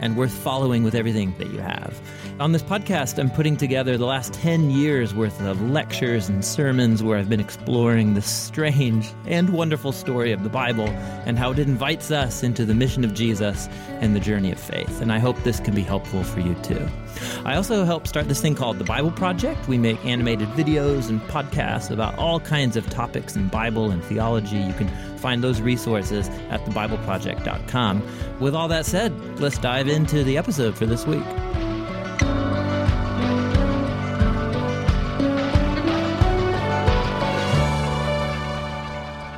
and worth following with everything that you have. On this podcast, I'm putting together the last 10 years worth of lectures and sermons where I've been exploring the strange and wonderful story of the Bible and how it invites us into the mission of Jesus and the journey of faith. And I hope this can be helpful for you too. I also help start this thing called the Bible Project. We make animated videos and podcasts about all kinds of topics in Bible and theology. You can find those resources at thebibleproject.com. With all that said, let's dive into the episode for this week.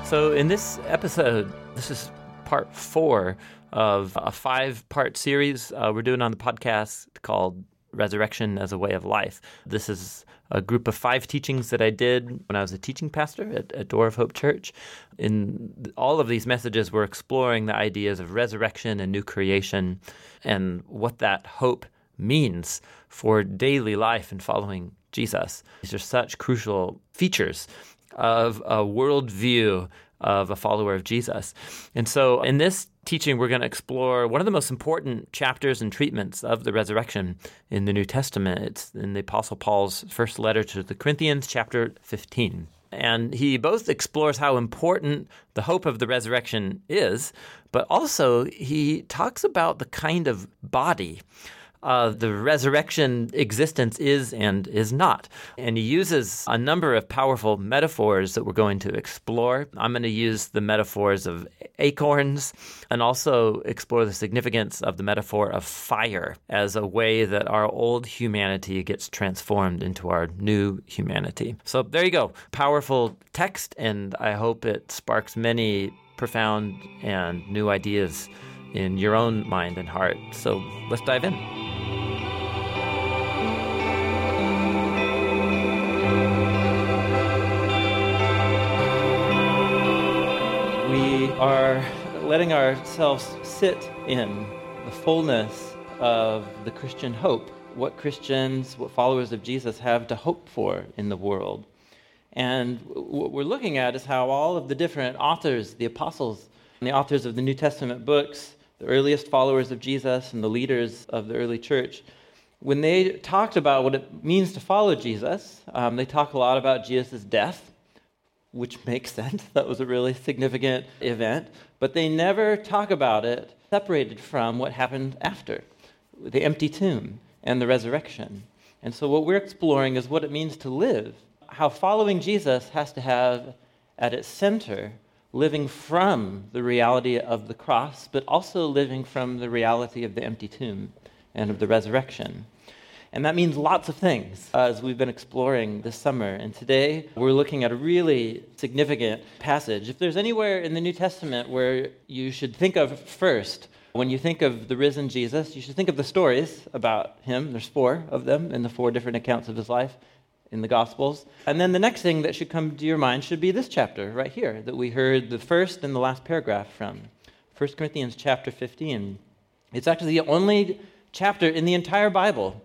So, in this episode, this is part four of a five part series uh, we're doing on the podcast called Resurrection as a Way of Life. This is a group of five teachings that I did when I was a teaching pastor at, at Door of Hope Church. In all of these messages, we're exploring the ideas of resurrection and new creation and what that hope means for daily life and following Jesus. These are such crucial features of a worldview of a follower of Jesus. And so in this teaching, we're going to explore one of the most important chapters and treatments of the resurrection in the New Testament. It's in the Apostle Paul's first letter to the Corinthians, chapter 15. And he both explores how important the hope of the resurrection is, but also he talks about the kind of body uh, the resurrection existence is and is not. And he uses a number of powerful metaphors that we're going to explore. I'm going to use the metaphors of acorns and also explore the significance of the metaphor of fire as a way that our old humanity gets transformed into our new humanity. So there you go. Powerful text, and I hope it sparks many profound and new ideas in your own mind and heart. So let's dive in. We are letting ourselves sit in the fullness of the Christian hope, what Christians, what followers of Jesus have to hope for in the world. And what we're looking at is how all of the different authors, the apostles, and the authors of the New Testament books, the earliest followers of Jesus and the leaders of the early church, when they talked about what it means to follow Jesus, um, they talk a lot about Jesus' death which makes sense. That was a really significant event. But they never talk about it separated from what happened after the empty tomb and the resurrection. And so, what we're exploring is what it means to live, how following Jesus has to have at its center living from the reality of the cross, but also living from the reality of the empty tomb and of the resurrection. And that means lots of things as we've been exploring this summer. And today we're looking at a really significant passage. If there's anywhere in the New Testament where you should think of first, when you think of the risen Jesus, you should think of the stories about him. There's four of them in the four different accounts of his life in the Gospels. And then the next thing that should come to your mind should be this chapter right here that we heard the first and the last paragraph from 1 Corinthians chapter 15. It's actually the only chapter in the entire Bible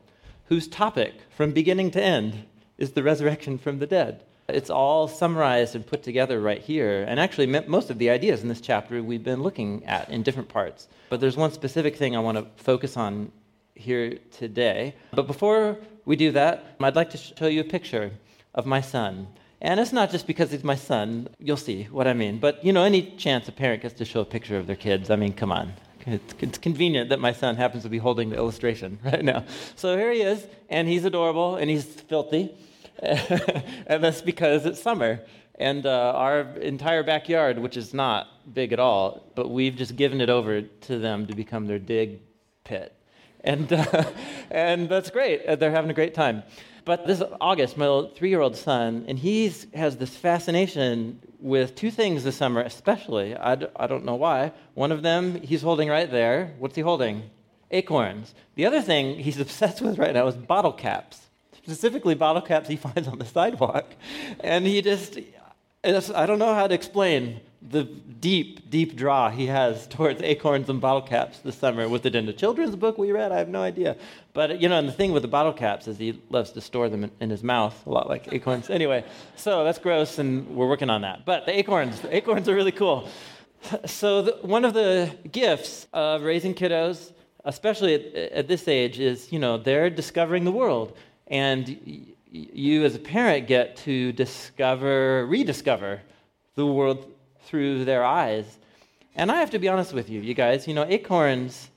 whose topic, from beginning to end, is the resurrection from the dead. It's all summarized and put together right here. And actually, most of the ideas in this chapter we've been looking at in different parts. But there's one specific thing I want to focus on here today. But before we do that, I'd like to show you a picture of my son. And it's not just because he's my son, you'll see what I mean. But, you know, any chance a parent gets to show a picture of their kids, I mean, come on. It's, convenient that my son happens to be holding the illustration right now. So here he is, and he's adorable, and he's filthy. and that's because it's summer. And uh, our entire backyard, which is not big at all, but we've just given it over to them to become their dig pit. And, uh, and that's great. Uh, they're having a great time. But this August, my three year old son, and he has this fascination with two things this summer, especially. I d- I don't know why. One of them he's holding right there. What's he holding? Acorns. The other thing he's obsessed with right now is bottle caps, specifically bottle caps he finds on the sidewalk. And he just, I don't know how to explain the deep, deep draw he has towards acorns and bottle caps this summer. Was it in the children's book we read? I have no idea. But, you know, and the thing with the bottle caps is he loves to store them in, his mouth, a lot like acorns. Anyway, so that's gross, and we're working on that. But the acorns, the acorns are really cool. So, the, one of the gifts of raising kiddos, especially at, at this age, is, you know, they're discovering the world. And you, as a parent, get to discover, rediscover the world through their eyes. And I have to be honest with you, you guys, you know, acorns,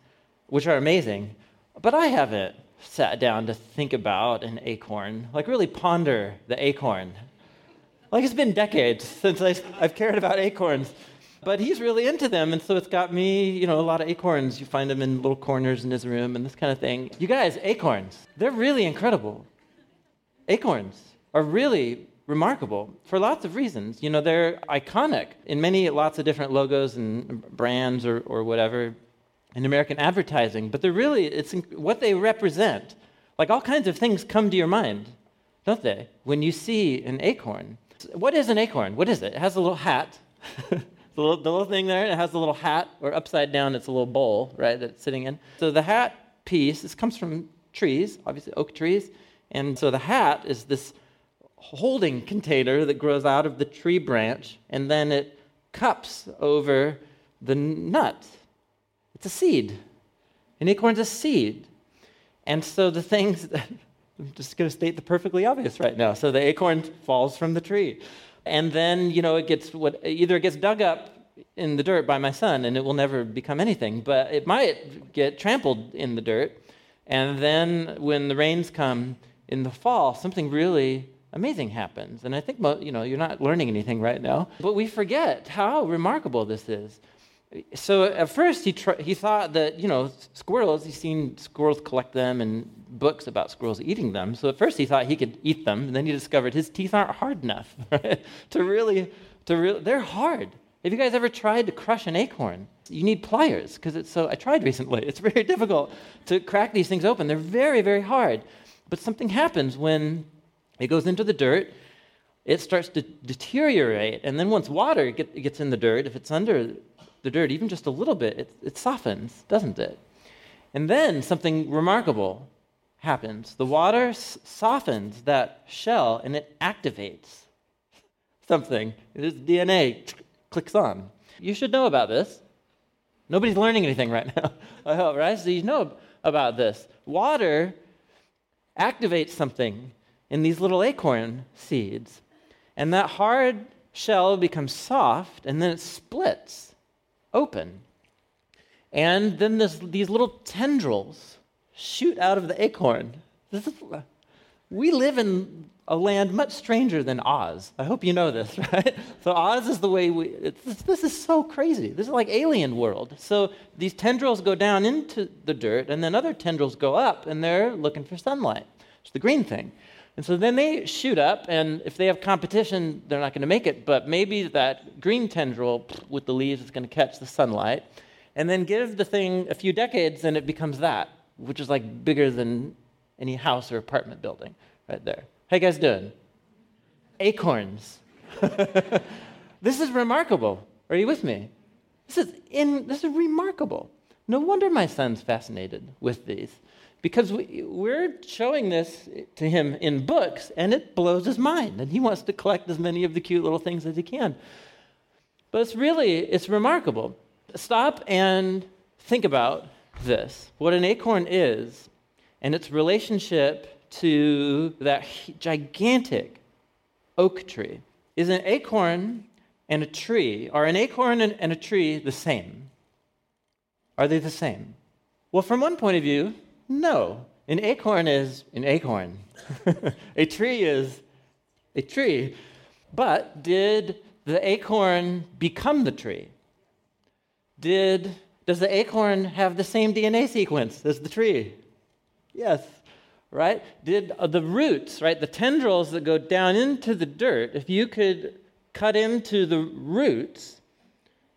which are amazing, but I haven't sat down to think about an acorn, like really ponder the acorn. Like it's been decades since I, have cared about acorns, but he's really into them, and so it's got me, you know, a lot of acorns. You find them in little corners in his room and this kind of thing. You guys, acorns, they're really incredible. Acorns are really remarkable for lots of reasons. You know, they're iconic in many, lots of different logos and brands or, or whatever in American advertising, but they're really, it's what they represent. Like all kinds of things come to your mind, don't they, when you see an acorn? What is an acorn? What is it? It has a little hat. the, little, the little thing there, it has a little hat, or upside down, it's a little bowl, right, that it's sitting in. So the hat piece, this comes from trees, obviously oak trees. And so the hat is this holding container that grows out of the tree branch, and then it cups over the nut. It's a seed. An acorn's a seed. And so the things I'm just going to state the perfectly obvious right now. So the acorn falls from the tree. And then, you know, it gets what either it gets dug up in the dirt by my son and it will never become anything, but it might get trampled in the dirt. And then when the rains come, in the fall, something really amazing happens. And I think, you know, you're not learning anything right now, but we forget how remarkable this is. So at first he, tr- he thought that, you know, squirrels, he's seen squirrels collect them and books about squirrels eating them. So at first he thought he could eat them, and then he discovered his teeth aren't hard enough right? to really, to really, they're hard. Have you guys ever tried to crush an acorn? You need pliers because it's so, I tried recently. It's very difficult to crack these things open. They're very, very hard. But something happens when it goes into the dirt, it starts to deteriorate. And then once water get, gets in the dirt, if it's under the dirt even just a little bit, it, it softens, doesn't it? And then something remarkable happens. The water s- softens that shell and it activates something. This DNA clicks on. You should know about this. Nobody's learning anything right now, I hope, right? So you know about this. Water activates something in these little acorn seeds. And that hard shell becomes soft, and then it splits open. And then this, these little tendrils shoot out of the acorn. Is, we live in a land much stranger than Oz. I hope you know this, right? So Oz is the way we. this is so crazy. This is like alien world. So these tendrils go down into the dirt, and then other tendrils go up, and they're looking for sunlight. It's the green thing. And so then they shoot up, and if they have competition, they're not going to make it. But maybe that green tendril with the leaves is going to catch the sunlight, and then give the thing a few decades, and it becomes that, which is like bigger than any house or apartment building right there. How you guys doing? Acorns. this is remarkable. Are you with me? This is in this is remarkable. No wonder my son's fascinated with these. Because we, we're showing this to him in books, and it blows his mind, and he wants to collect as many of the cute little things as he can. But it's really, it's remarkable. Stop and think about this, what an acorn is, and its relationship to that gigantic oak tree. Is an acorn and a tree, are an acorn and a tree the same? Are they the same? Well, from one point of view, no. An acorn is an acorn. a tree is a tree. But did the acorn become the tree? Did does the acorn have the same DNA sequence as the tree? Yes right? Did uh, the roots, right, the tendrils that go down into the dirt, if you could cut into the roots,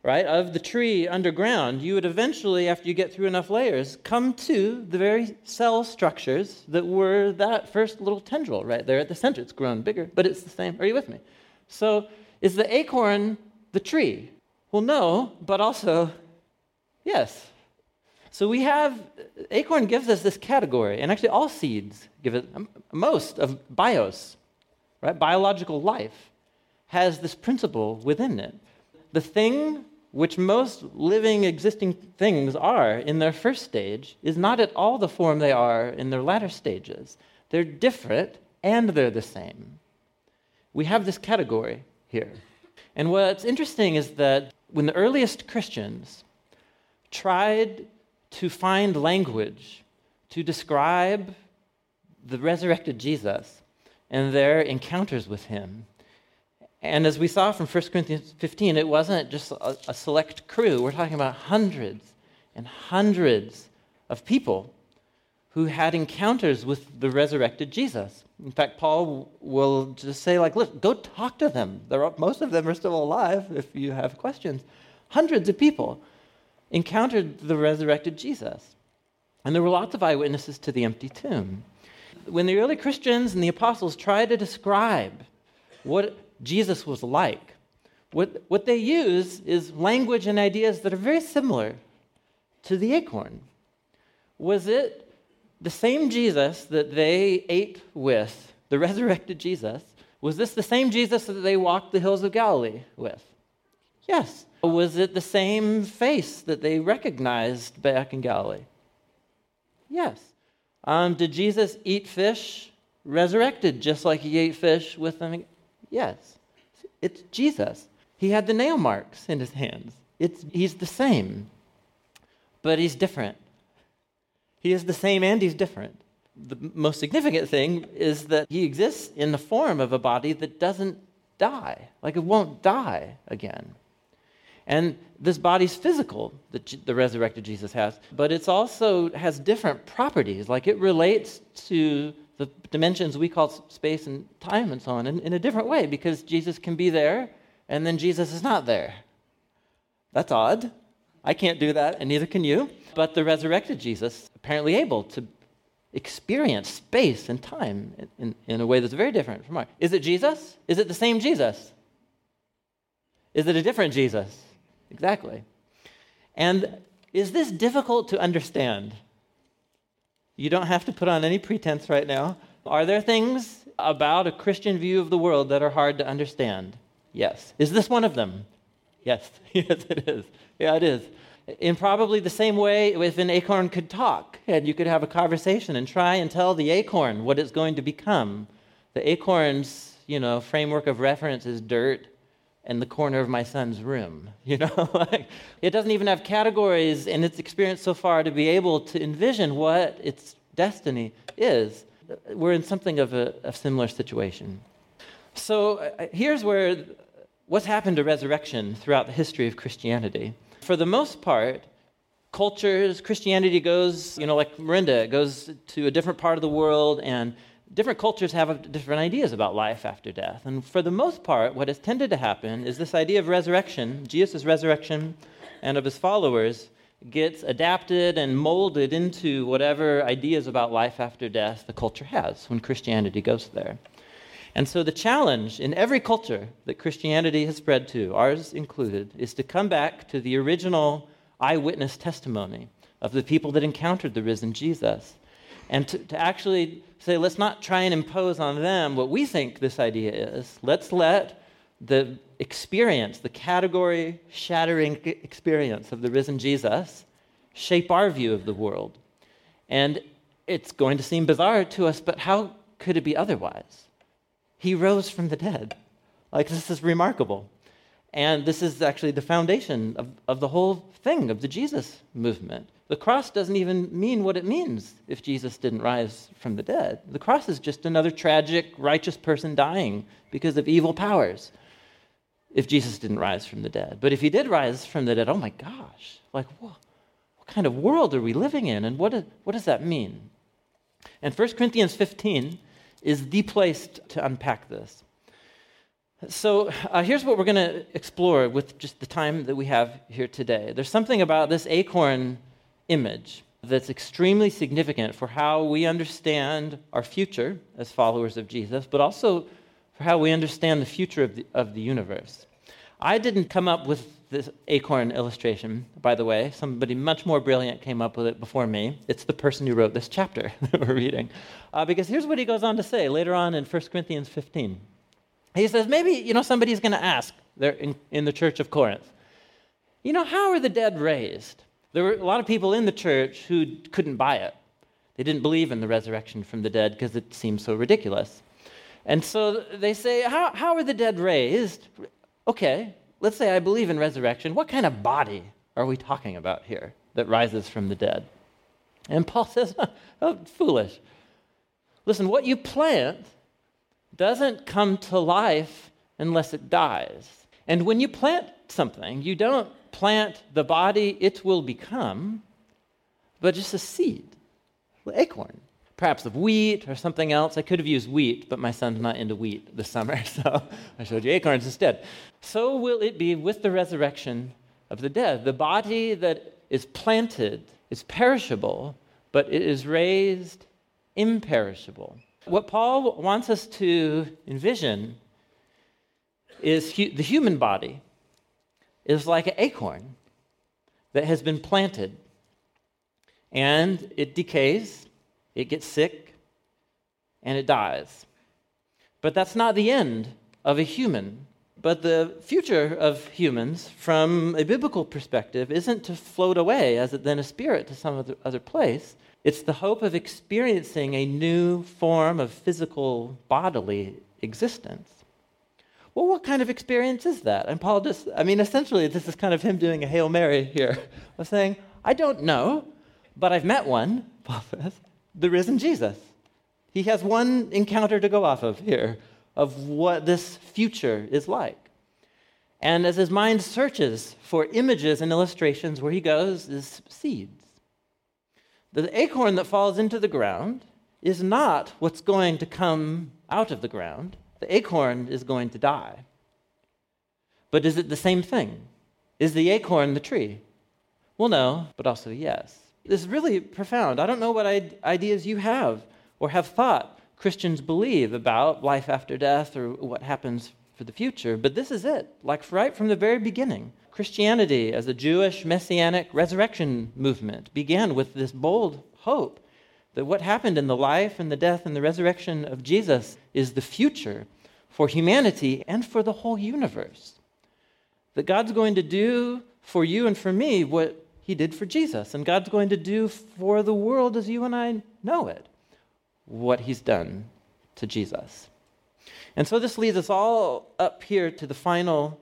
right, of the tree underground, you would eventually, after you get through enough layers, come to the very cell structures that were that first little tendril right there at the center. It's grown bigger, but it's the same. Are you with me? So, is the acorn the tree? Well, no, but also yes. So we have, acorn gives us this category, and actually all seeds give it, um, most of bios, right? Biological life has this principle within it. The thing which most living, existing things are in their first stage is not at all the form they are in their latter stages. They're different and they're the same. We have this category here. And what's interesting is that when the earliest Christians tried to find language to describe the resurrected Jesus and their encounters with him, and as we saw from 1 Corinthians 15, it wasn't just a, a, select crew. We're talking about hundreds and hundreds of people who had encounters with the resurrected Jesus. In fact, Paul will just say, like, look, go talk to them. Most of them are still alive if you have questions. Hundreds of people encountered the resurrected Jesus. And there were lots of eyewitnesses to the empty tomb. When the early Christians and the apostles tried to describe what Jesus was like, what, what they use is language and ideas that are very similar to the acorn. Was it the same Jesus that they ate with, the resurrected Jesus? Was this the same Jesus that they walked the hills of Galilee with? Yes. Was it the same face that they recognized back in Galilee? Yes. Um, did Jesus eat fish resurrected just like he ate fish with them? Yes. It's Jesus. He had the nail marks in his hands. It's, he's the same, but he's different. He is the same and he's different. The most significant thing is that he exists in the form of a body that doesn't die, like it won't die again. And this body's physical, that the resurrected Jesus has, but it also has different properties. Like it relates to the dimensions we call space and time and so on in, in a different way because Jesus can be there and then Jesus is not there. That's odd. I can't do that, and neither can you. But the resurrected Jesus apparently able to experience space and time in, in, in, a way that's very different from ours. Is it Jesus? Is it the same Jesus? Is it a different Jesus? Exactly. And is this difficult to understand? You don't have to put on any pretense right now. Are there things about a Christian view of the world that are hard to understand? Yes. Is this one of them? Yes. yes, it is. Yeah, it is. In probably the same way, if an acorn could talk and you could have a conversation and try and tell the acorn what it's going to become, the acorn's you know framework of reference is dirt in the corner of my son's room. You know, like, it doesn't even have categories in its experience so far to be able to envision what its destiny is. We're in something of a, a similar situation. So uh, here's where what's happened to resurrection throughout the history of Christianity. For the most part, cultures, Christianity goes, you know, like Miranda, goes to a different part of the world and different cultures have different ideas about life after death. And for the most part, what has tended to happen is this idea of resurrection, Jesus' resurrection, and of his followers, gets adapted and molded into whatever ideas about life after death the culture has when Christianity goes there. And so the challenge in every culture that Christianity has spread to, ours included, is to come back to the original eyewitness testimony of the people that encountered the risen Jesus and to, to actually say, let's not try and impose on them what we think this idea is. Let's let the experience, the category shattering experience of the risen Jesus, shape our view of the world. And it's going to seem bizarre to us, but how could it be otherwise? He rose from the dead. Like, this is remarkable. And this is actually the foundation of, of the whole thing of the Jesus movement. The cross doesn't even mean what it means if Jesus didn't rise from the dead. The cross is just another tragic, righteous person dying because of evil powers if Jesus didn't rise from the dead. But if he did rise from the dead, oh my gosh, like, what, what kind of world are we living in? And what, what does that mean? And 1 Corinthians 15 is the place to unpack this. So uh, here's what we're going to explore with just the time that we have here today. There's something about this acorn image that's extremely significant for how we understand our future as followers of Jesus, but also for how we understand the future of the, of the universe. I didn't come up with this acorn illustration, by the way. Somebody much more brilliant came up with it before me. It's the person who wrote this chapter that we're reading. Uh, because here's what he goes on to say later on in 1 Corinthians 15. He says, maybe, you know, somebody's going to ask there in, in the church of Corinth, you know, how are the dead raised? There were a lot of people in the church who couldn't buy it. They didn't believe in the resurrection from the dead because it seemed so ridiculous. And so they say, how, how are the dead raised? Okay, let's say I believe in resurrection. What kind of body are we talking about here that rises from the dead? And Paul says, oh, foolish. Listen, what you plant doesn't come to life unless it dies. And when you plant something, you don't plant the body it will become, but just a seed, an acorn, perhaps of wheat or something else. I could have used wheat, but my son's not into wheat this summer, so I showed you acorns instead. So will it be with the resurrection of the dead. The body that is planted is perishable, but it is raised imperishable. What Paul wants us to envision is hu- the human body is like an acorn that has been planted and it decays, it gets sick, and it dies. But that's not the end of a human. But the future of humans, from a biblical perspective, isn't to float away as then a spirit to some other, place. It's the hope of experiencing a new form of physical bodily existence. Well, what kind of experience is that? And Paul just, I mean, essentially, this is kind of him doing a Hail Mary here of saying, I don't know, but I've met one, Paul says, the risen Jesus. He has one encounter to go off of here of what this future is like. And as his mind searches for images and illustrations, where he goes is seeds. The acorn that falls into the ground is not what's going to come out of the ground the acorn is going to die. But is it the same thing? Is the acorn the tree? Well, no, but also yes. This is really profound. I don't know what ideas you have or have thought Christians believe about life after death or what happens for the future, but this is it. Like right from the very beginning, Christianity as a Jewish messianic resurrection movement began with this bold hope that what happened in the life and the death and the resurrection of Jesus is the future for humanity and for the whole universe. That God's going to do for you and for me what he did for Jesus, and God's going to do for the world as you and I know it what he's done to Jesus. And so this leads us all up here to the final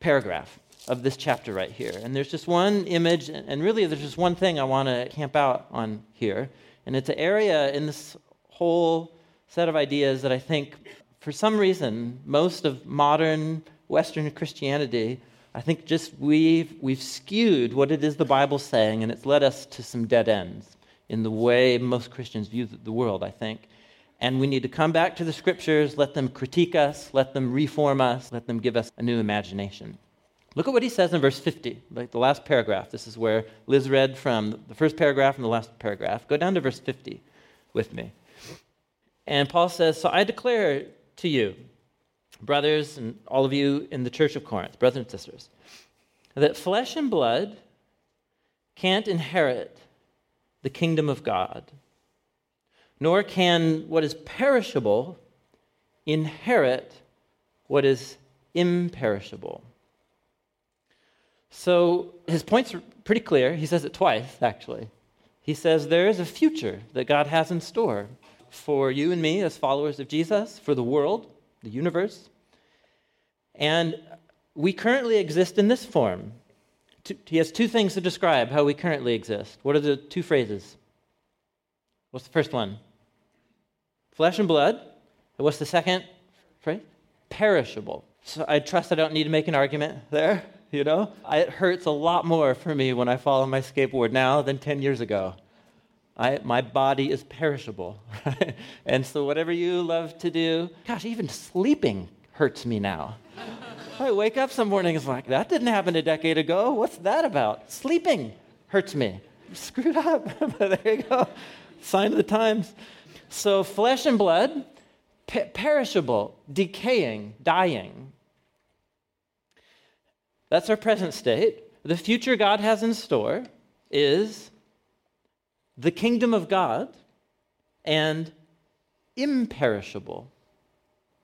paragraph of this chapter right here. And there's just one image, and really there's just one thing I want to camp out on here. And it's an area in this whole set of ideas that I think, for some reason, most of modern Western Christianity, I think just we've, we've skewed what it is the Bible's saying, and it's led us to some dead ends in the way most Christians view the world, I think. And we need to come back to the scriptures, let them critique us, let them reform us, let them give us a new imagination. Look at what he says in verse 50, like the last paragraph. This is where Liz read from the first paragraph and the last paragraph. Go down to verse 50 with me. And Paul says, So I declare to you, brothers, and all of you in the church of Corinth, brothers and sisters, that flesh and blood can't inherit the kingdom of God, nor can what is perishable inherit what is imperishable. So his point's pretty clear. He says it twice, actually. He says there is a future that God has in store for you and me as followers of Jesus, for the world, the universe. And we currently exist in this form. He has two things to describe how we currently exist. What are the two phrases? What's the first one? Flesh and blood. And what's the second phrase? Perishable. So I trust I don't need to make an argument there you know? It hurts a lot more for me when I fall on my skateboard now than 10 years ago. I, my body is perishable. and so, whatever you love to do, gosh, even sleeping hurts me now. I wake up some mornings like, that didn't happen a decade ago. What's that about? Sleeping hurts me. Screwed up. there you go. Sign of the times. So, flesh and blood, perishable, decaying, dying. That's our present state. The future God has in store is the kingdom of God and imperishable.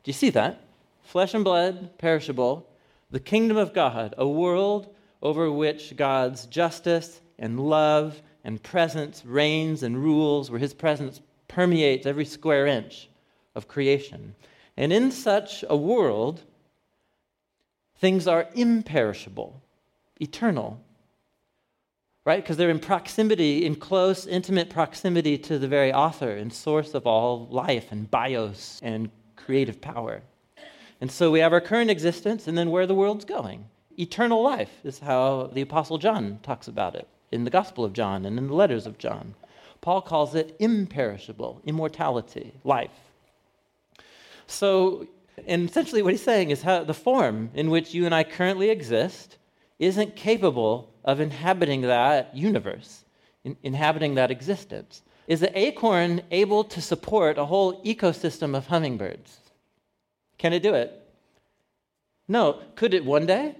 Do you see that? Flesh and blood, perishable. The kingdom of God, a world over which God's justice and love and presence reigns and rules, where his presence permeates every square inch of creation. And in such a world, things are imperishable, eternal, right? Because they're in proximity, in close, intimate proximity to the very author and source of all life and bios and creative power. And so we have our current existence and then where the world's going. Eternal life is how the Apostle John talks about it in the Gospel of John and in the letters of John. Paul calls it imperishable, immortality, life. So, and essentially what he's saying is how the form in which you and I currently exist isn't capable of inhabiting that universe, in, inhabiting that existence. Is the acorn able to support a whole ecosystem of hummingbirds? Can it do it? No. Could it one day?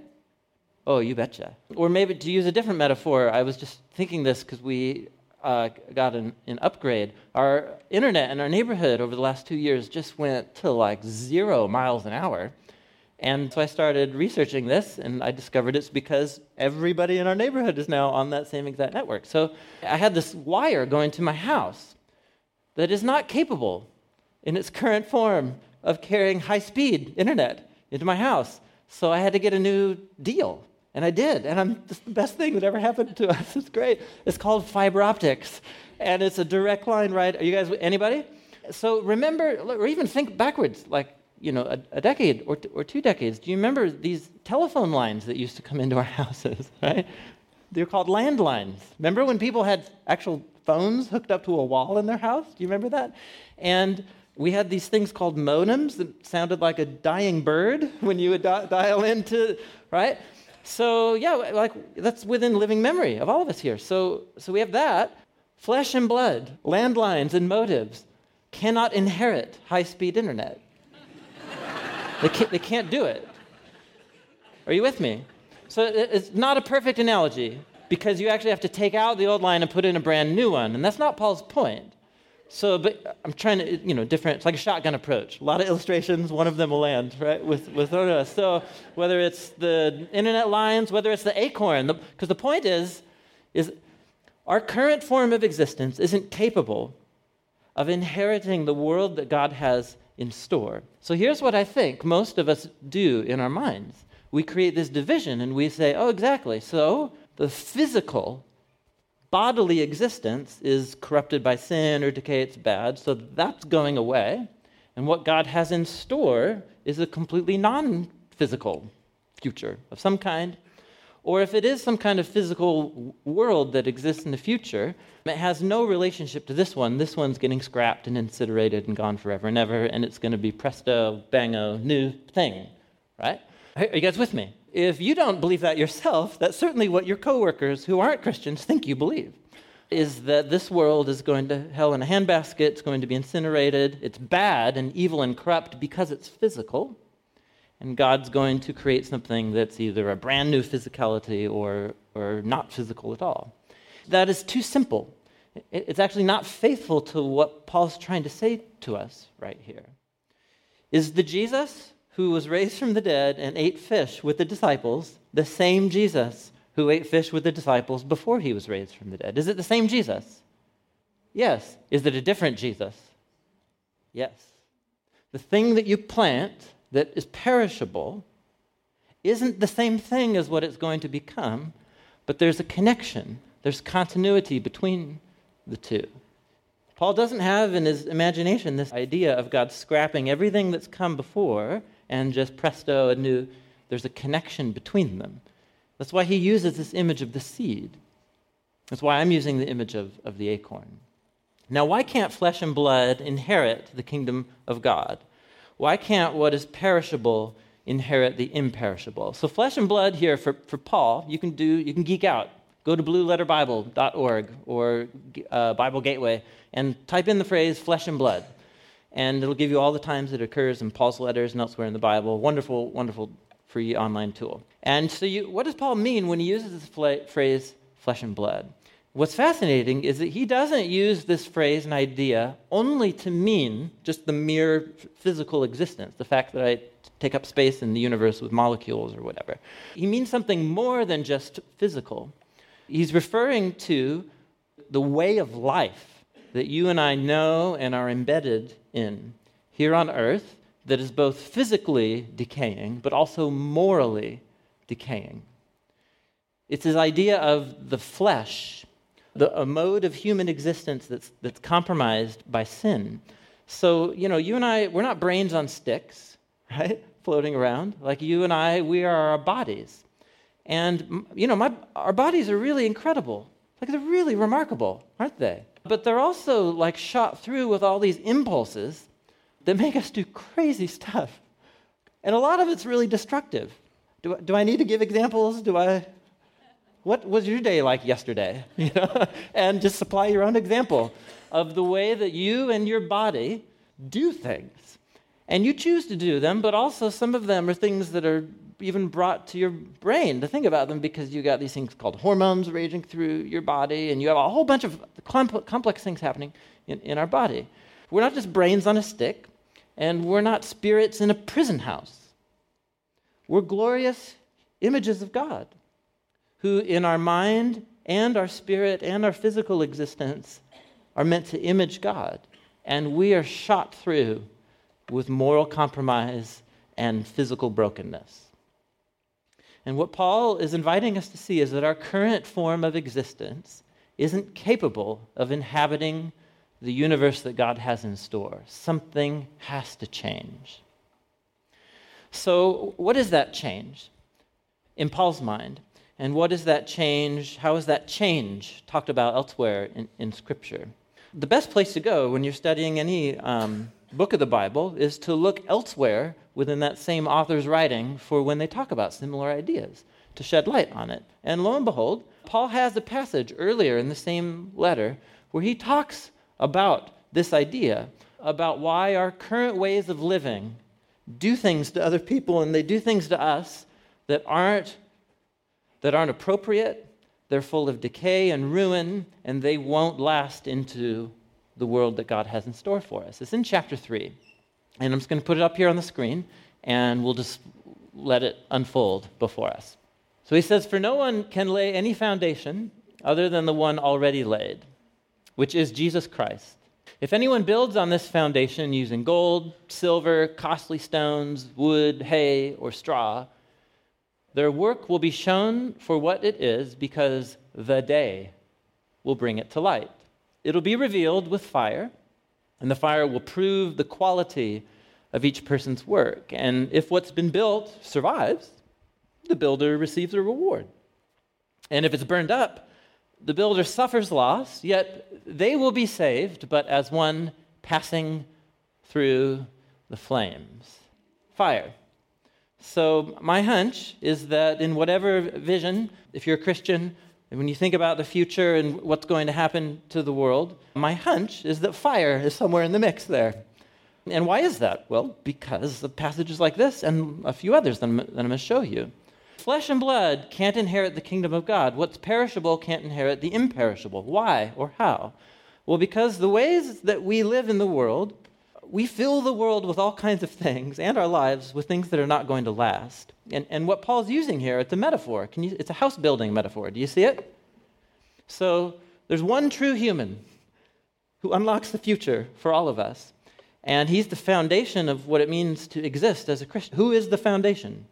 Oh, you betcha. Or maybe to use a different metaphor, I was just thinking this because we uh, got an, an upgrade. Our internet in our neighborhood over the last two years just went to like zero miles an hour. And so I started researching this, and I discovered it's because everybody in our neighborhood is now on that same exact network. So I had this wire going to my house that is not capable in its current form of carrying high speed internet into my house. So I had to get a new deal. And I did. And I'm, the best thing that ever happened to us. It's great. It's called fiber optics. And it's a direct line right. Are you guys, anybody? So remember, or even think backwards, like you know, a, a decade or, t- or two decades, do you remember these telephone lines that used to come into our houses, right? They're called landlines. Remember when people had actual phones hooked up to a wall in their house? Do you remember that? And we had these things called modems that sounded like a dying bird when you would di- dial into, right? So yeah, like that's within living memory of all of us here. So so we have that. Flesh and blood, landlines and modems cannot inherit high-speed internet. They can't, they can't do it. Are you with me? So it's not a perfect analogy because you actually have to take out the old line and put in a brand new one. And that's not Paul's point. So, but I'm trying to, you know, different, it's like a shotgun approach. A lot of illustrations, one of them will land, right, with, with us. So, whether it's the internet lines, whether it's the acorn, because the, the point is, is our current form of existence isn't capable of inheriting the world that God has in store. So here's what I think most of us do in our minds we create this division and we say, oh, exactly. So the physical, bodily existence is corrupted by sin or decay, it's bad. So that's going away. And what God has in store is a completely non physical future of some kind or if it is some kind of physical world that exists in the future, it has no relationship to this one. This one's getting scrapped and incinerated and gone forever and ever, and it's going to be presto, bango, new thing, right? Are you guys with me? If you don't believe that yourself, that's certainly what your coworkers who aren't Christians think you believe. Is that this world is going to hell in a handbasket, it's going to be incinerated, it's bad and evil and corrupt because it's physical, and God's going to create something that's either a brand new physicality or, or not physical at all. That is too simple. It's actually not faithful to what Paul's trying to say to us right here. Is the Jesus who was raised from the dead and ate fish with the disciples the same Jesus who ate fish with the disciples before he was raised from the dead? Is it the same Jesus? Yes. Is it a different Jesus? Yes. The thing that you plant that is perishable isn't the same thing as what it's going to become, but there's a connection, there's continuity between the two. Paul doesn't have in his imagination this idea of God scrapping everything that's come before and just presto, a new. There's a connection between them. That's why he uses this image of the seed. That's why I'm using the image of, of the acorn. Now, why can't flesh and blood inherit the kingdom of God? Why can't what is perishable inherit the imperishable? So flesh and blood here for, for Paul, you can do you can geek out. Go to blueletterbible.org or uh, Bible Gateway and type in the phrase flesh and blood. And it'll give you all the times it occurs in Paul's letters and elsewhere in the Bible. Wonderful, wonderful free online tool. And so, you, what does Paul mean when he uses this phrase, flesh and blood? What's fascinating is that he doesn't use this phrase and idea only to mean just the mere physical existence, the fact that I take up space in the universe with molecules or whatever. He means something more than just physical. He's referring to the way of life that you and I know and are embedded in here on earth that is both physically decaying but also morally decaying. It's this idea of the flesh the, a mode of human existence that's, that's compromised by sin. So, you know, you and I, we're not brains on sticks, right? Floating around. Like you and I, we are our bodies. And, you know, my, our bodies are really incredible. Like they're really remarkable, aren't they? But they're also like shot through with all these impulses that make us do crazy stuff. And a lot of it's really destructive. Do, do I need to give examples? Do I? What was your day like yesterday? You know? and just supply your own example of the way that you and your body do things. And you choose to do them, but also some of them are things that are even brought to your brain to think about them because you got these things called hormones raging through your body, and you have a whole bunch of complex things happening in, in our body. We're not just brains on a stick, and we're not spirits in a prison house. We're glorious images of God who, in our mind and our spirit and our physical existence, are meant to image God. And we are shot through with moral compromise and physical brokenness. And what Paul is inviting us to see is that our current form of existence isn't capable of inhabiting the universe that God has in store. Something has to change. So, what is that change in Paul's mind? And what is that change? How is that change talked about elsewhere in, in Scripture? The best place to go when you're studying any um, book of the Bible is to look elsewhere within that same author's writing for when they talk about similar ideas, to shed light on it. And lo and behold, Paul has a passage earlier in the same letter where he talks about this idea about why our current ways of living do things to other people and they do things to us that aren't that aren't appropriate, they're full of decay and ruin, and they won't last into the world that God has in store for us. It's in chapter 3. And I'm just going to put it up here on the screen, and we'll just let it unfold before us. So he says, For no one can lay any foundation other than the one already laid, which is Jesus Christ. If anyone builds on this foundation using gold, silver, costly stones, wood, hay, or straw, their work will be shown for what it is because the day will bring it to light. It'll be revealed with fire, and the fire will prove the quality of each person's work. And if what's been built survives, the builder receives a reward. And if it's burned up, the builder suffers loss, yet they will be saved, but as one passing through the flames. Fire. So, my hunch is that in whatever vision, if you're a Christian, when you think about the future and what's going to happen to the world, my hunch is that fire is somewhere in the mix there. And why is that? Well, because of passages like this and a few others that I'm, that I'm going to show you. Flesh and blood can't inherit the kingdom of God. What's perishable can't inherit the imperishable. Why or how? Well, because the ways that we live in the world we fill the world with all kinds of things and our lives with things that are not going to last. And, and what Paul's using here, it's a metaphor. Can you, it's a house building metaphor. Do you see it? So there's one true human who unlocks the future for all of us. And he's the foundation of what it means to exist as a Christian. Who is the foundation?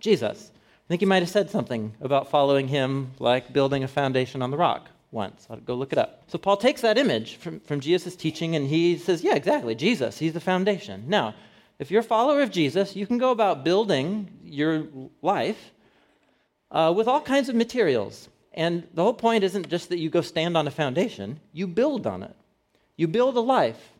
Jesus. I think you might have said something about following him like building a foundation on the rock once. I'll go look it up. So Paul takes that image from, from Jesus' teaching and he says, yeah, exactly, Jesus, he's the foundation. Now, if you're a follower of Jesus, you can go about building your life uh, with all kinds of materials. And the whole point isn't just that you go stand on a foundation, you build on it. You build a life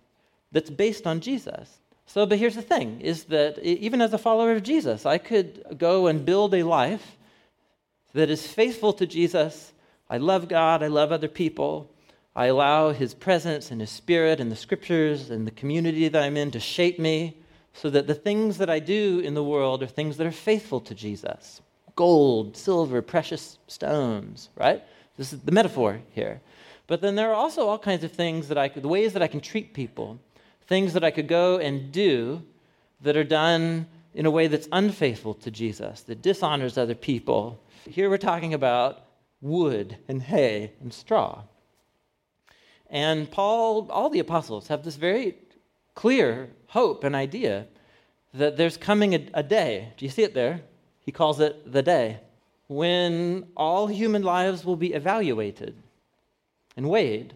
that's based on Jesus. So, but here's the thing is that even as a follower of Jesus, I could go and build a life that is faithful to Jesus I love God, I love other people. I allow His presence and His Spirit and the scriptures and the community that I'm in to shape me so that the things that I do in the world are things that are faithful to Jesus gold, silver, precious stones, right? This is the metaphor here. But then there are also all kinds of things that I could, the ways that I can treat people, things that I could go and do that are done in a way that's unfaithful to Jesus, that dishonors other people. Here we're talking about wood and hay and straw. And Paul, all the apostles have this very clear hope and idea that there's coming a, a, day. Do you see it there? He calls it the day when all human lives will be evaluated and weighed.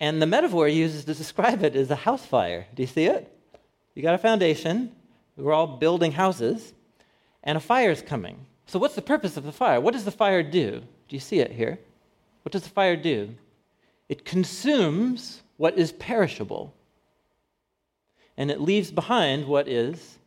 And the metaphor he uses to describe it is a house fire. Do you see it? You got a foundation, we're all building houses, and a fire is coming. So, what's the purpose of the fire? What does the fire do? Do you see it here? What does the fire do? It consumes what is perishable, and it leaves behind what is.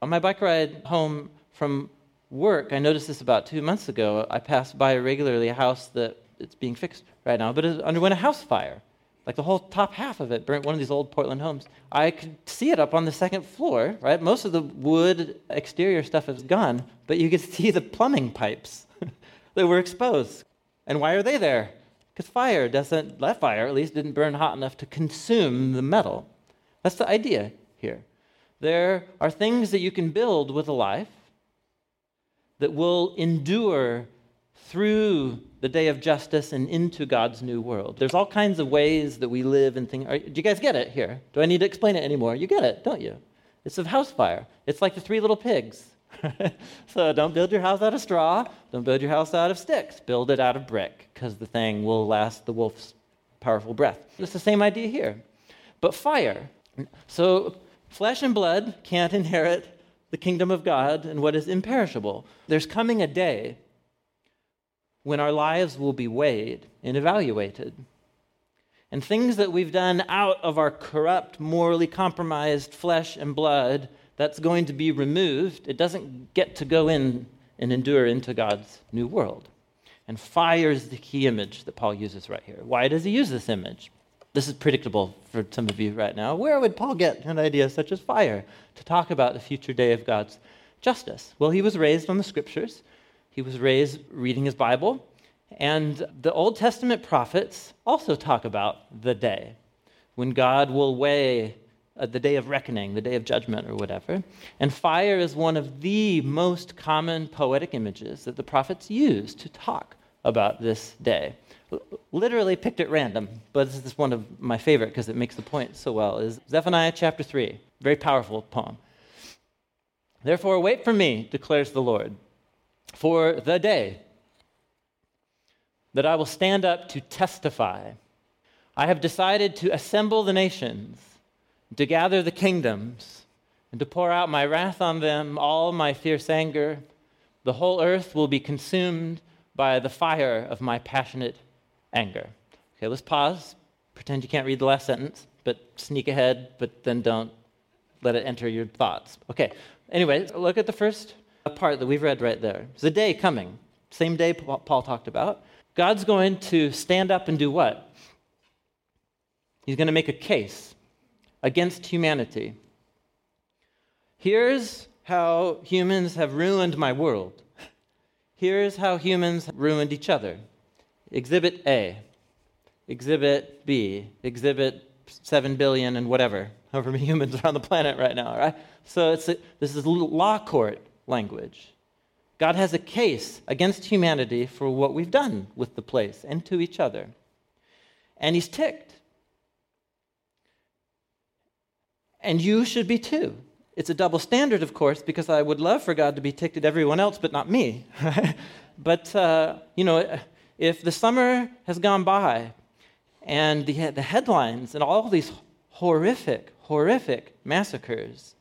On my bike ride home from work, I noticed this about two months ago. I passed by regularly a house that it's being fixed right now, but it underwent a house fire. Like the whole top half of it burnt one of these old Portland homes. I could see it up on the second floor, right? Most of the wood exterior stuff is gone, but you could see the plumbing pipes that were exposed. And why are they there? Because fire doesn't, that fire at least didn't burn hot enough to consume the metal. That's the idea here. There are things that you can build with a life that will endure through the day of justice and into God's new world. There's all kinds of ways that we live and think. do you guys get it here? Do I need to explain it anymore? You get it, don't you? It's a house fire. It's like the three little pigs. so don't build your house out of straw. Don't build your house out of sticks. Build it out of brick because the thing will last the wolf's powerful breath. It's the same idea here. But fire. So flesh and blood can't inherit the kingdom of God and what is imperishable. There's coming a day when our lives will be weighed and evaluated. And things that we've done out of our corrupt, morally compromised flesh and blood that's going to be removed. It doesn't get to go in and endure into God's new world. And fire is the key image that Paul uses right here. Why does he use this image? This is predictable for some of you right now. Where would Paul get an idea such as fire to talk about the future day of God's justice? Well, he was raised on the scriptures, he was raised reading his Bible, and the Old Testament prophets also talk about the day when God will weigh uh, the day of reckoning, the day of judgment, or whatever. And fire is one of the most common poetic images that the prophets use to talk about this day. Literally picked at random, but this is one of my favorite because it makes the point so well. Is Zephaniah chapter three, very powerful poem. Therefore, wait for me, declares the Lord, for the day that I will stand up to testify. I have decided to assemble the nations to gather the kingdoms, and to pour out my wrath on them, all my fierce anger. The whole earth will be consumed by the fire of my passionate anger. Okay, let's pause. Pretend you can't read the last sentence, but sneak ahead, but then don't let it enter your thoughts. Okay, anyway, look at the first part that we've read right there. There's a day coming, same day Paul talked about. God's going to stand up and do what? He's going to make a case against humanity. Here's how humans have ruined my world. Here's how humans ruined each other. Exhibit A, Exhibit B, Exhibit 7 billion and whatever, however many humans are on the planet right now, right? So it's a, this is law court language. God has a case against humanity for what we've done with the place and to each other. And he's ticked. And you should be too. It's a double standard, of course, because I would love for God to be ticked at everyone else, but not me. but, uh, you know, if the summer has gone by and the, the headlines and all these horrific, horrific massacres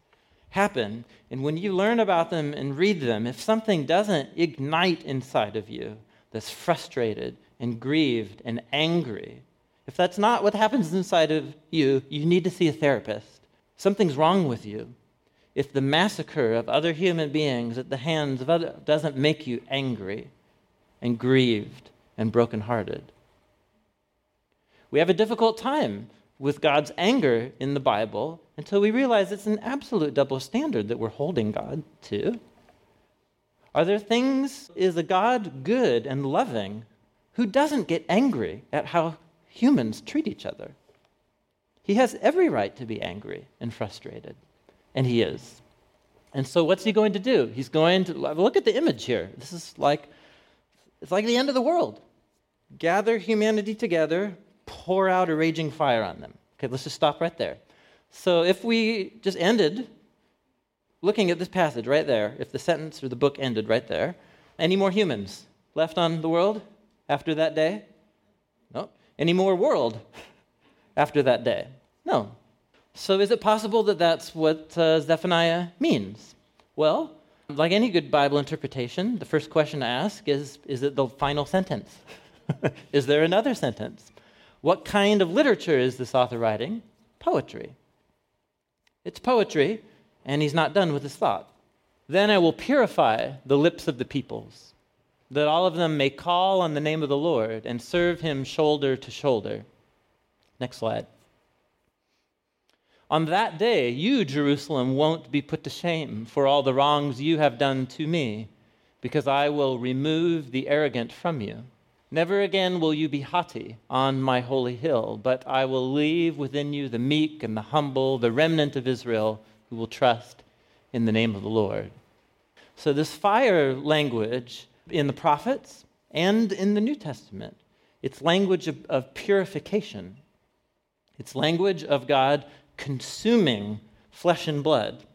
happen, and when you learn about them and read them, if something doesn't ignite inside of you that's frustrated and grieved and angry, if that's not what happens inside of you, you need to see a therapist. Something's wrong with you. If the massacre of other human beings at the hands of others doesn't make you angry and grieved and brokenhearted. We have a difficult time with God's anger in the Bible until we realize it's an absolute double standard that we're holding God to. Are there things, is a God good and loving who doesn't get angry at how humans treat each other? He has every right to be angry and frustrated, and he is. And so, what's he going to do? He's going to look at the image here. This is like it's like the end of the world. Gather humanity together, pour out a raging fire on them. Okay, let's just stop right there. So, if we just ended looking at this passage right there, if the sentence or the book ended right there, any more humans left on the world after that day? No. Any more world after that day? No. So, is it possible that that's what uh, Zephaniah means? Well, like any good Bible interpretation, the first question to ask is Is it the final sentence? is there another sentence? What kind of literature is this author writing? Poetry. It's poetry, and he's not done with his thought. Then I will purify the lips of the peoples, that all of them may call on the name of the Lord and serve him shoulder to shoulder. Next slide. On that day, you, Jerusalem, won't be put to shame for all the wrongs you have done to me, because I will remove the arrogant from you. Never again will you be haughty on my holy hill, but I will leave within you the meek and the humble, the remnant of Israel who will trust in the name of the Lord. So, this fire language in the prophets and in the New Testament, it's language of, of purification. It's language of God consuming flesh and blood.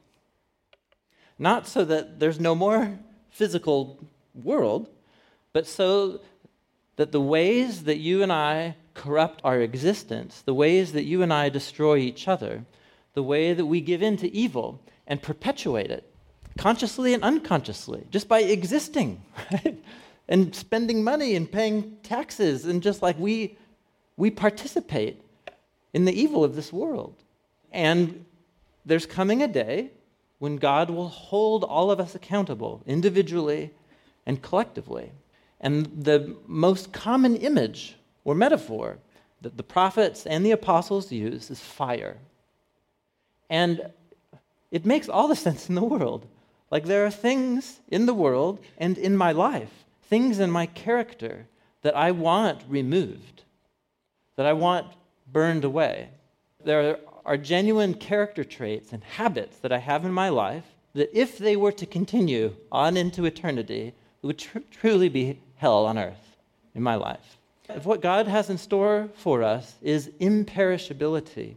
Not so that there's no more physical world, but so that the ways that you and I corrupt our existence, the ways that you and I destroy each other, the way that we give in to evil and perpetuate it, consciously and unconsciously, just by existing, right? And spending money and paying taxes, and just like we, we participate in the evil of this world. And there's coming a day when God will hold all of us accountable, individually and collectively. And the most common image or metaphor that the prophets and the apostles use is fire. And it makes all the sense in the world. Like there are things in the world and in my life, things in my character that I want removed, that I want burned away. There are genuine character traits and habits that I have in my life that, if they were to continue on into eternity, would tr- truly be hell on earth in my life. If what God has in store for us is imperishability,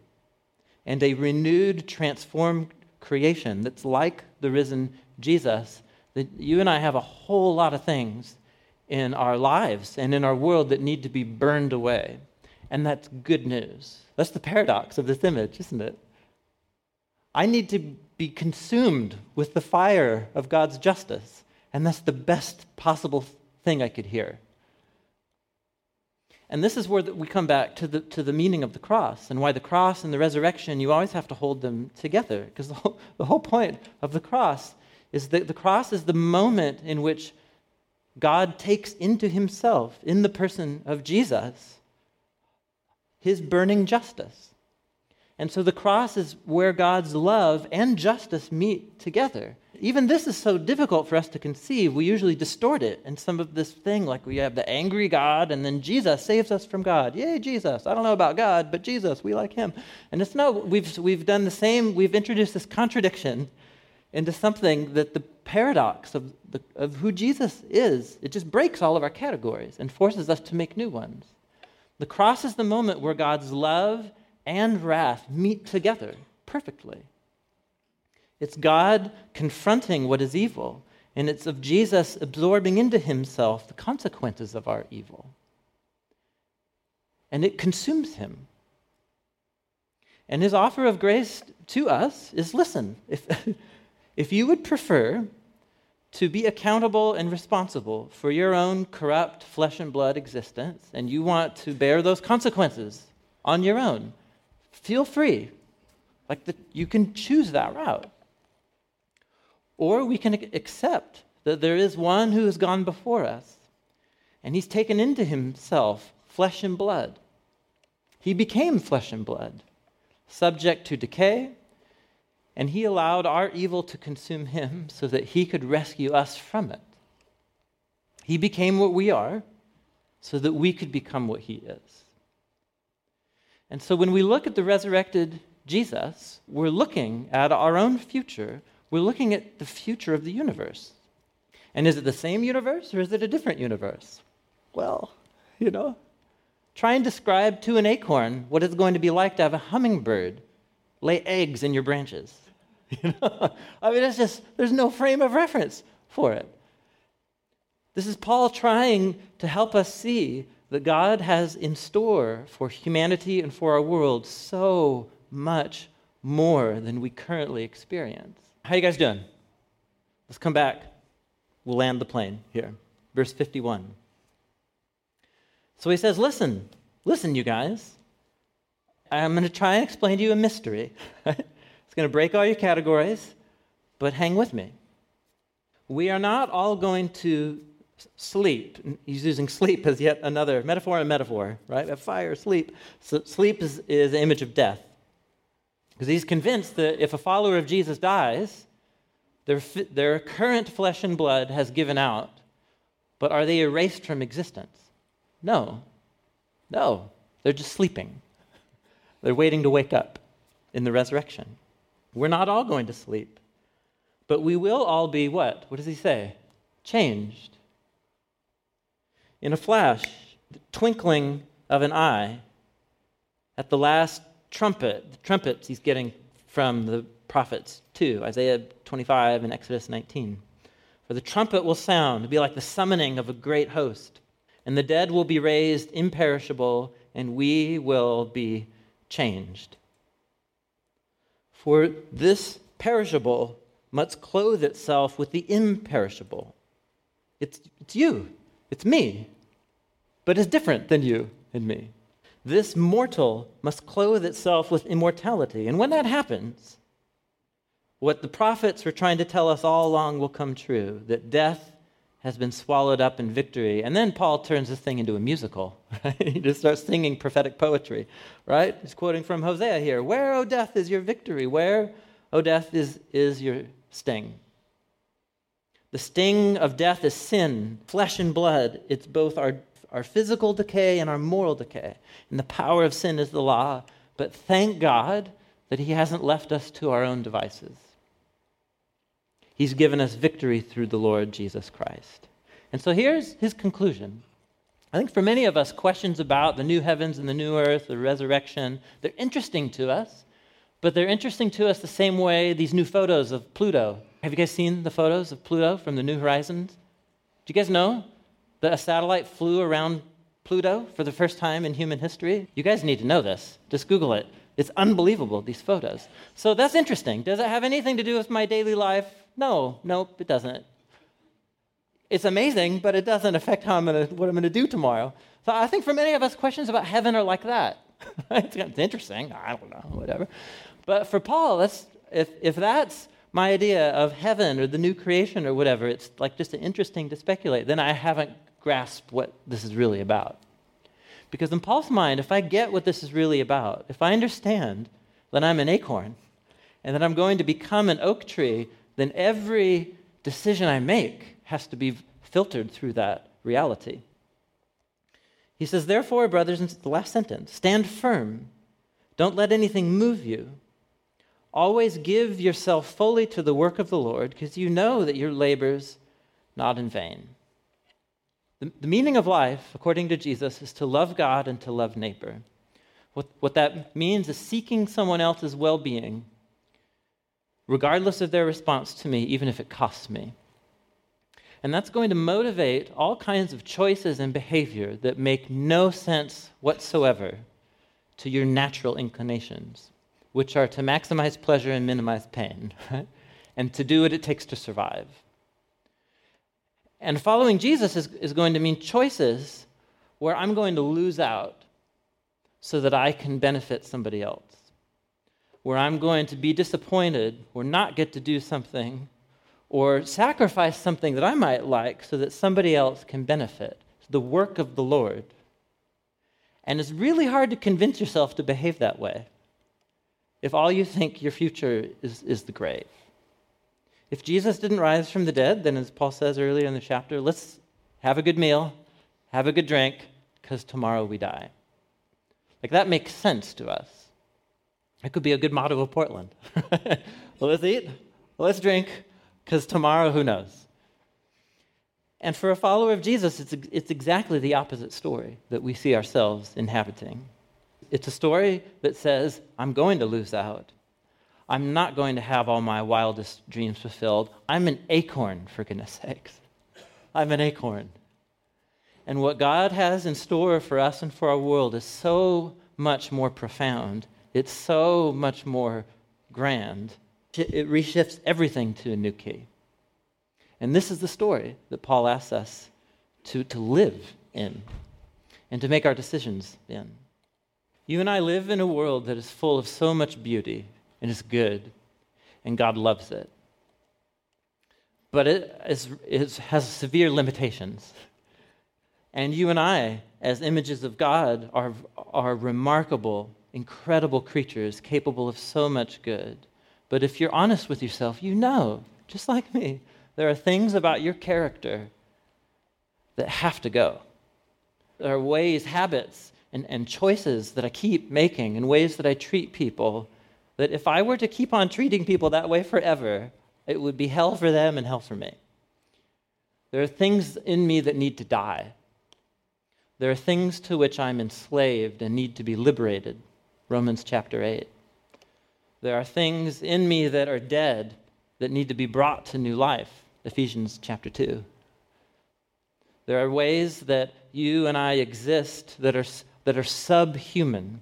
and a renewed, transformed creation that's like the risen Jesus, that you and I have a whole lot of things in our lives and in our world that need to be burned away. And that's good news. That's the paradox of this image, isn't it? I need to be consumed with the fire of God's justice, and that's the best possible thing I could hear. And this is where we come back to the, to the meaning of the cross and why the cross and the resurrection, you always have to hold them together. Because the whole, the whole point of the cross is that the cross is the moment in which God takes into himself, in the person of Jesus, his burning justice. And so the cross is where God's love and justice meet together even this is so difficult for us to conceive. We usually distort it in some of this thing, like we have the angry God, and then Jesus saves us from God. Yay, Jesus. I don't know about God, but Jesus, we like him. And it's no, we've, we've done the same, we've introduced this contradiction into something that the paradox of, the, of who Jesus is, it just breaks all of our categories and forces us to make new ones. The cross is the moment where God's love and wrath meet together perfectly. It's God confronting what is evil, and it's of Jesus absorbing into himself the consequences of our evil. And it consumes him. And his offer of grace to us is listen, if, if you would prefer to be accountable and responsible for your own corrupt flesh and blood existence, and you want to bear those consequences on your own, feel free. Like the, you can choose that route. Or we can accept that there is one who has gone before us, and he's taken into himself flesh and blood. He became flesh and blood, subject to decay, and he allowed our evil to consume him so that he could rescue us from it. He became what we are so that we could become what he is. And so when we look at the resurrected Jesus, we're looking at our own future. We're looking at the future of the universe. And is it the same universe or is it a different universe? Well, you know, try and describe to an acorn what it's going to be like to have a hummingbird lay eggs in your branches. You know? I mean, it's just, there's no frame of reference for it. This is Paul trying to help us see that God has in store for humanity and for our world so much more than we currently experience. How you guys doing? Let's come back. We'll land the plane here. Verse 51. So he says, Listen, listen, you guys. I'm going to try and explain to you a mystery. it's going to break all your categories, but hang with me. We are not all going to sleep. He's using sleep as yet another metaphor and metaphor, right? Fire, sleep. So sleep is, is the image of death. Because he's convinced that if a follower of Jesus dies, their, their current flesh and blood has given out, but are they erased from existence? No. No. They're just sleeping. They're waiting to wake up in the resurrection. We're not all going to sleep, but we will all be what? What does he say? Changed. In a flash, the twinkling of an eye, at the last trumpet, the trumpets he's getting from the prophets too, Isaiah 25 and Exodus 19. For the trumpet will sound, be like the summoning of a great host, and the dead will be raised imperishable, and we will be changed. For this perishable must clothe itself with the imperishable. It's, it's you, it's me, but it's different than you and me. This mortal must clothe itself with immortality. And when that happens, what the prophets were trying to tell us all along will come true that death has been swallowed up in victory. And then Paul turns this thing into a musical. Right? he just starts singing prophetic poetry, right? He's quoting from Hosea here Where, O death, is your victory? Where, O death, is, is your sting? The sting of death is sin, flesh and blood. It's both our, our physical decay and our moral decay. And the power of sin is the law. But thank God that He hasn't left us to our own devices. He's given us victory through the Lord Jesus Christ. And so here's his conclusion. I think for many of us, questions about the new heavens and the new earth, the resurrection, they're interesting to us, but they're interesting to us the same way these new photos of Pluto. Have you guys seen the photos of Pluto from the New Horizons? Do you guys know that a satellite flew around Pluto for the first time in human history? You guys need to know this. Just Google it. It's unbelievable, these photos. So that's interesting. Does it have anything to do with my daily life? No, nope, it doesn't. It's amazing, but it doesn't affect how I'm gonna, what I'm going to do tomorrow. So I think for many of us, questions about heaven are like that. it's, interesting. I don't know, whatever. But for Paul, that's, if, if that's my idea of heaven or the new creation or whatever, it's like just interesting to speculate. Then I haven't grasped what this is really about. Because in Paul's mind, if I get what this is really about, if I understand that I'm an acorn and that I'm going to become an oak tree then every decision I make has to be filtered through that reality. He says, Therefore, brothers, the last sentence, stand firm. Don't let anything move you. Always give yourself fully to the work of the Lord, because you know that your labor's not in vain. The, the, meaning of life, according to Jesus, is to love God and to love neighbor. What, what that means is seeking someone else's well being regardless of their response to me, even if it costs me. And that's going to motivate all kinds of choices and behavior that make no sense whatsoever to your natural inclinations, which are to maximize pleasure and minimize pain, right? and to do what it takes to survive. And following Jesus is, is going to mean choices where I'm going to lose out so that I can benefit somebody else where I'm going to be disappointed or not get to do something or sacrifice something that I might like so that somebody else can benefit. the work of the Lord. And it's really hard to convince yourself to behave that way if all you think your future is, is the grave. If Jesus didn't rise from the dead, then as Paul says earlier in the chapter, let's have a good meal, have a good drink, because tomorrow we die. Like that makes sense to us. It could be a good motto of Portland. well, let's eat, let's drink, because tomorrow, who knows? And for a follower of Jesus, it's, it's exactly the opposite story that we see ourselves inhabiting. It's a story that says, I'm going to lose out. I'm not going to have all my wildest dreams fulfilled. I'm an acorn, for goodness sakes. I'm an acorn. And what God has in store for us and for our world is so much more profound. It's so much more grand. It reshifts everything to a new key. And this is the story that Paul asks us to, to live in and to make our decisions in. You and I live in a world that is full of so much beauty and is good, and God loves it. But it, is, it has severe limitations. And you and I, as images of God, are, are remarkable, incredible creatures capable of so much good. But if you're honest with yourself, you know, just like me, there are things about your character that have to go. There are ways, habits, and, and choices that I keep making and ways that I treat people that if I were to keep on treating people that way forever, it would be hell for them and hell for me. There are things in me that need to die. There are things to which I'm enslaved and need to be liberated. Romans chapter 8. There are things in me that are dead that need to be brought to new life. Ephesians chapter 2. There are ways that you and I exist that are that are subhuman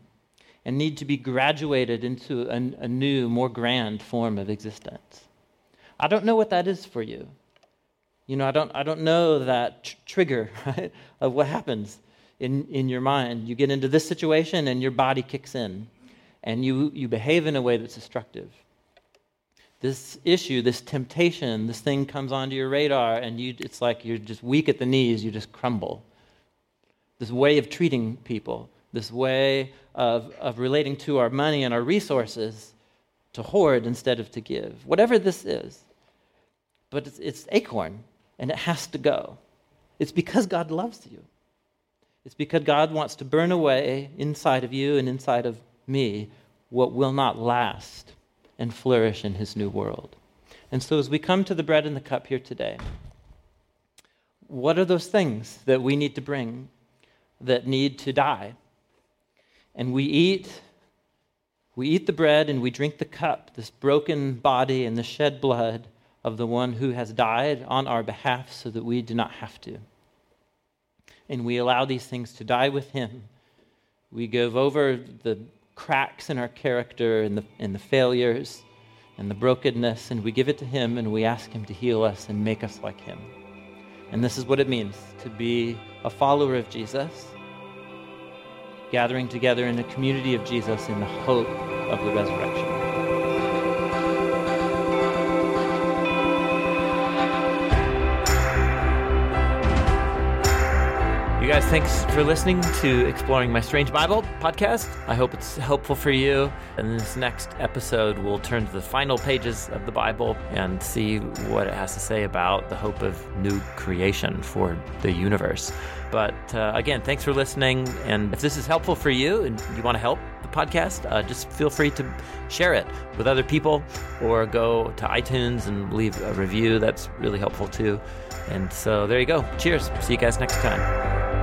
and need to be graduated into a, a new, more grand form of existence. I don't know what that is for you. You know, I don't, I don't know that tr- trigger right, of what happens in, in your mind. You get into this situation and your body kicks in and you, you behave in a way that's destructive. This issue, this temptation, this thing comes onto your radar and you, it's like you're just weak at the knees, you just crumble this way of treating people, this way of, of relating to our money and our resources to hoard instead of to give. Whatever this is. But it's, it's acorn, and it has to go. It's because God loves you. It's because God wants to burn away inside of you and inside of me what will not last and flourish in his new world. And so, as we come to the bread and the cup here today, what are those things that we need to bring that need to die. And we eat we eat the bread and we drink the cup, this broken body and the shed blood of the one who has died on our behalf so that we do not have to. And we allow these things to die with him. We give over the cracks in our character and the, and the failures and the brokenness, and we give it to him and we ask him to heal us and make us like him. And this is what it means to be a follower of Jesus, gathering together in a community of Jesus in the hope of the resurrection. You guys, thanks for listening to Exploring My Strange Bible podcast. I hope it's helpful for you. In this next episode, we'll turn to the final pages of the Bible and see what it has to say about the hope of new creation for the universe. But uh, again, thanks for listening. And if this is helpful for you and you want to help the podcast, uh, just feel free to share it with other people or go to iTunes and leave a review. That's really helpful too. And so there you go. Cheers. See you guys next time.